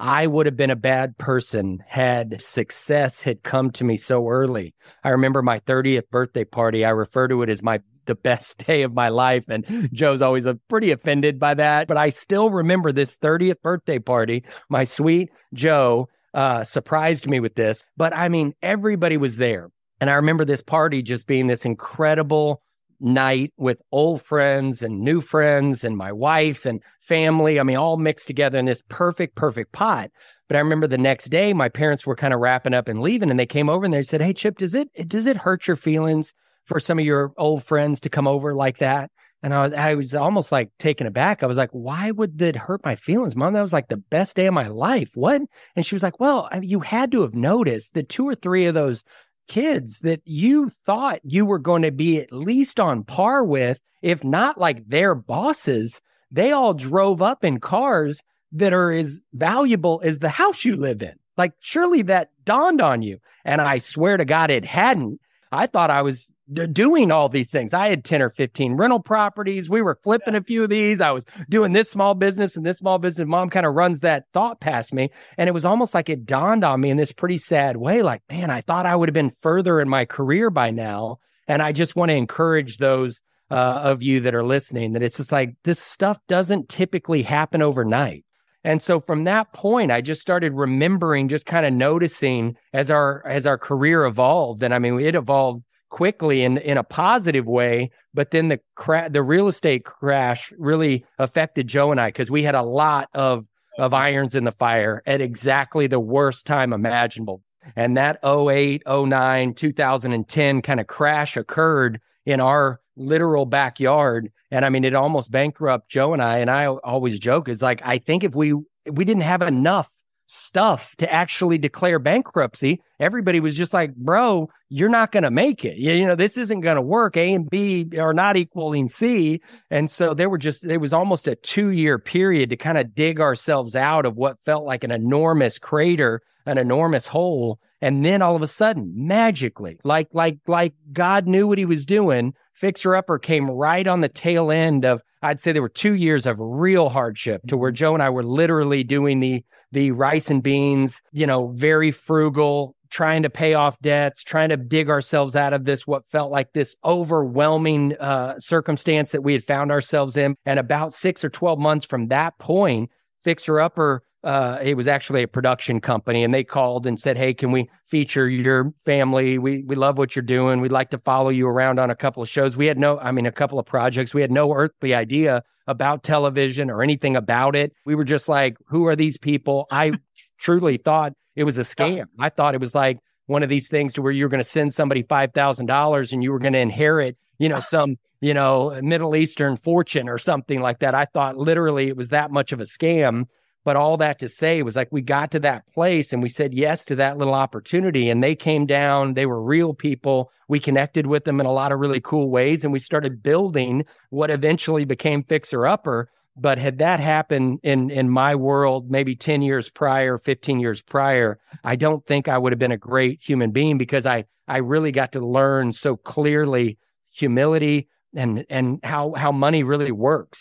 I would have been a bad person had success had come to me so early. I remember my 30th birthday party. I refer to it as my the best day of my life. And Jo's always a pretty offended by that. But I still remember this 30th birthday party. My sweet Jo uh, surprised me with this. But I mean, everybody was there. And I remember this party just being this incredible night with old friends and new friends and my wife and family. I mean, all mixed together in this perfect, perfect pot. But I remember the next day, my parents were kind of wrapping up and leaving, and they came over and they said, "Hey, Chip, does it does it hurt your feelings for some of your old friends to come over like that?" And I was, I was almost like taken aback. I was like, why would that hurt my feelings, mom? That was like the best day of my life. What? And she was like, well, I mean, you had to have noticed that two or three of those kids that you thought you were going to be at least on par with, if not like their bosses, they all drove up in cars that are as valuable as the house you live in. Like, surely that dawned on you. And I swear to God, it hadn't. I thought I was doing all these things. I had 10 or 15 rental properties. We were flipping a few of these. I was doing this small business and this small business. Mom kind of runs that thought past me. And it was almost like it dawned on me in this pretty sad way like, man, I thought I would have been further in my career by now. And I just want to encourage those uh, of you that are listening that it's just like this stuff doesn't typically happen overnight. And so from that point, I just started remembering, just kind of noticing as our as our career evolved. And I mean, it evolved quickly in in a positive way, but then the cra- the real estate crash really affected Jo and I because we had a lot of of irons in the fire at exactly the worst time imaginable. And that 08, 09, 2010 kind of crash occurred in our literal backyard. And I mean, it almost bankrupt Jo and I. And I always joke, it's like, I think if we, we didn't have enough stuff to actually declare bankruptcy, everybody was just like, bro, you're not going to make it. You, you know, this isn't going to work. A and B are not equaling C. And so there were just, it was almost a two year period to kind of dig ourselves out of what felt like an enormous crater, an enormous hole. And then all of a sudden, magically, like, like, like God knew what he was doing, Fixer Upper came right on the tail end of, I'd say there were two years of real hardship to where Jo and I were literally doing the, the rice and beans, you know, very frugal, trying to pay off debts, trying to dig ourselves out of this, what felt like this overwhelming uh, circumstance that we had found ourselves in. And about six or 12 months from that point, Fixer Upper uh, it was actually a production company and they called and said, Hey, can we feature your family? We, we love what you're doing. We'd like to follow you around on a couple of shows. We had no, I mean, a couple of projects. We had no earthly idea about television or anything about it. We were just like, who are these people? I truly thought it was a scam. I thought it was like one of these things to where you were going to send somebody $5,000 and you were going to inherit, you know, some, you know, Middle Eastern fortune or something like that. I thought literally it was that much of a scam. But all that to say was like we got to that place and we said yes to that little opportunity. And they came down, they were real people. We connected with them in a lot of really cool ways. And we started building what eventually became Fixer Upper. But had that happened in in my world maybe 10 years prior, 15 years prior, I don't think I would have been a great human being because I I really got to learn so clearly humility, and and how how money really works.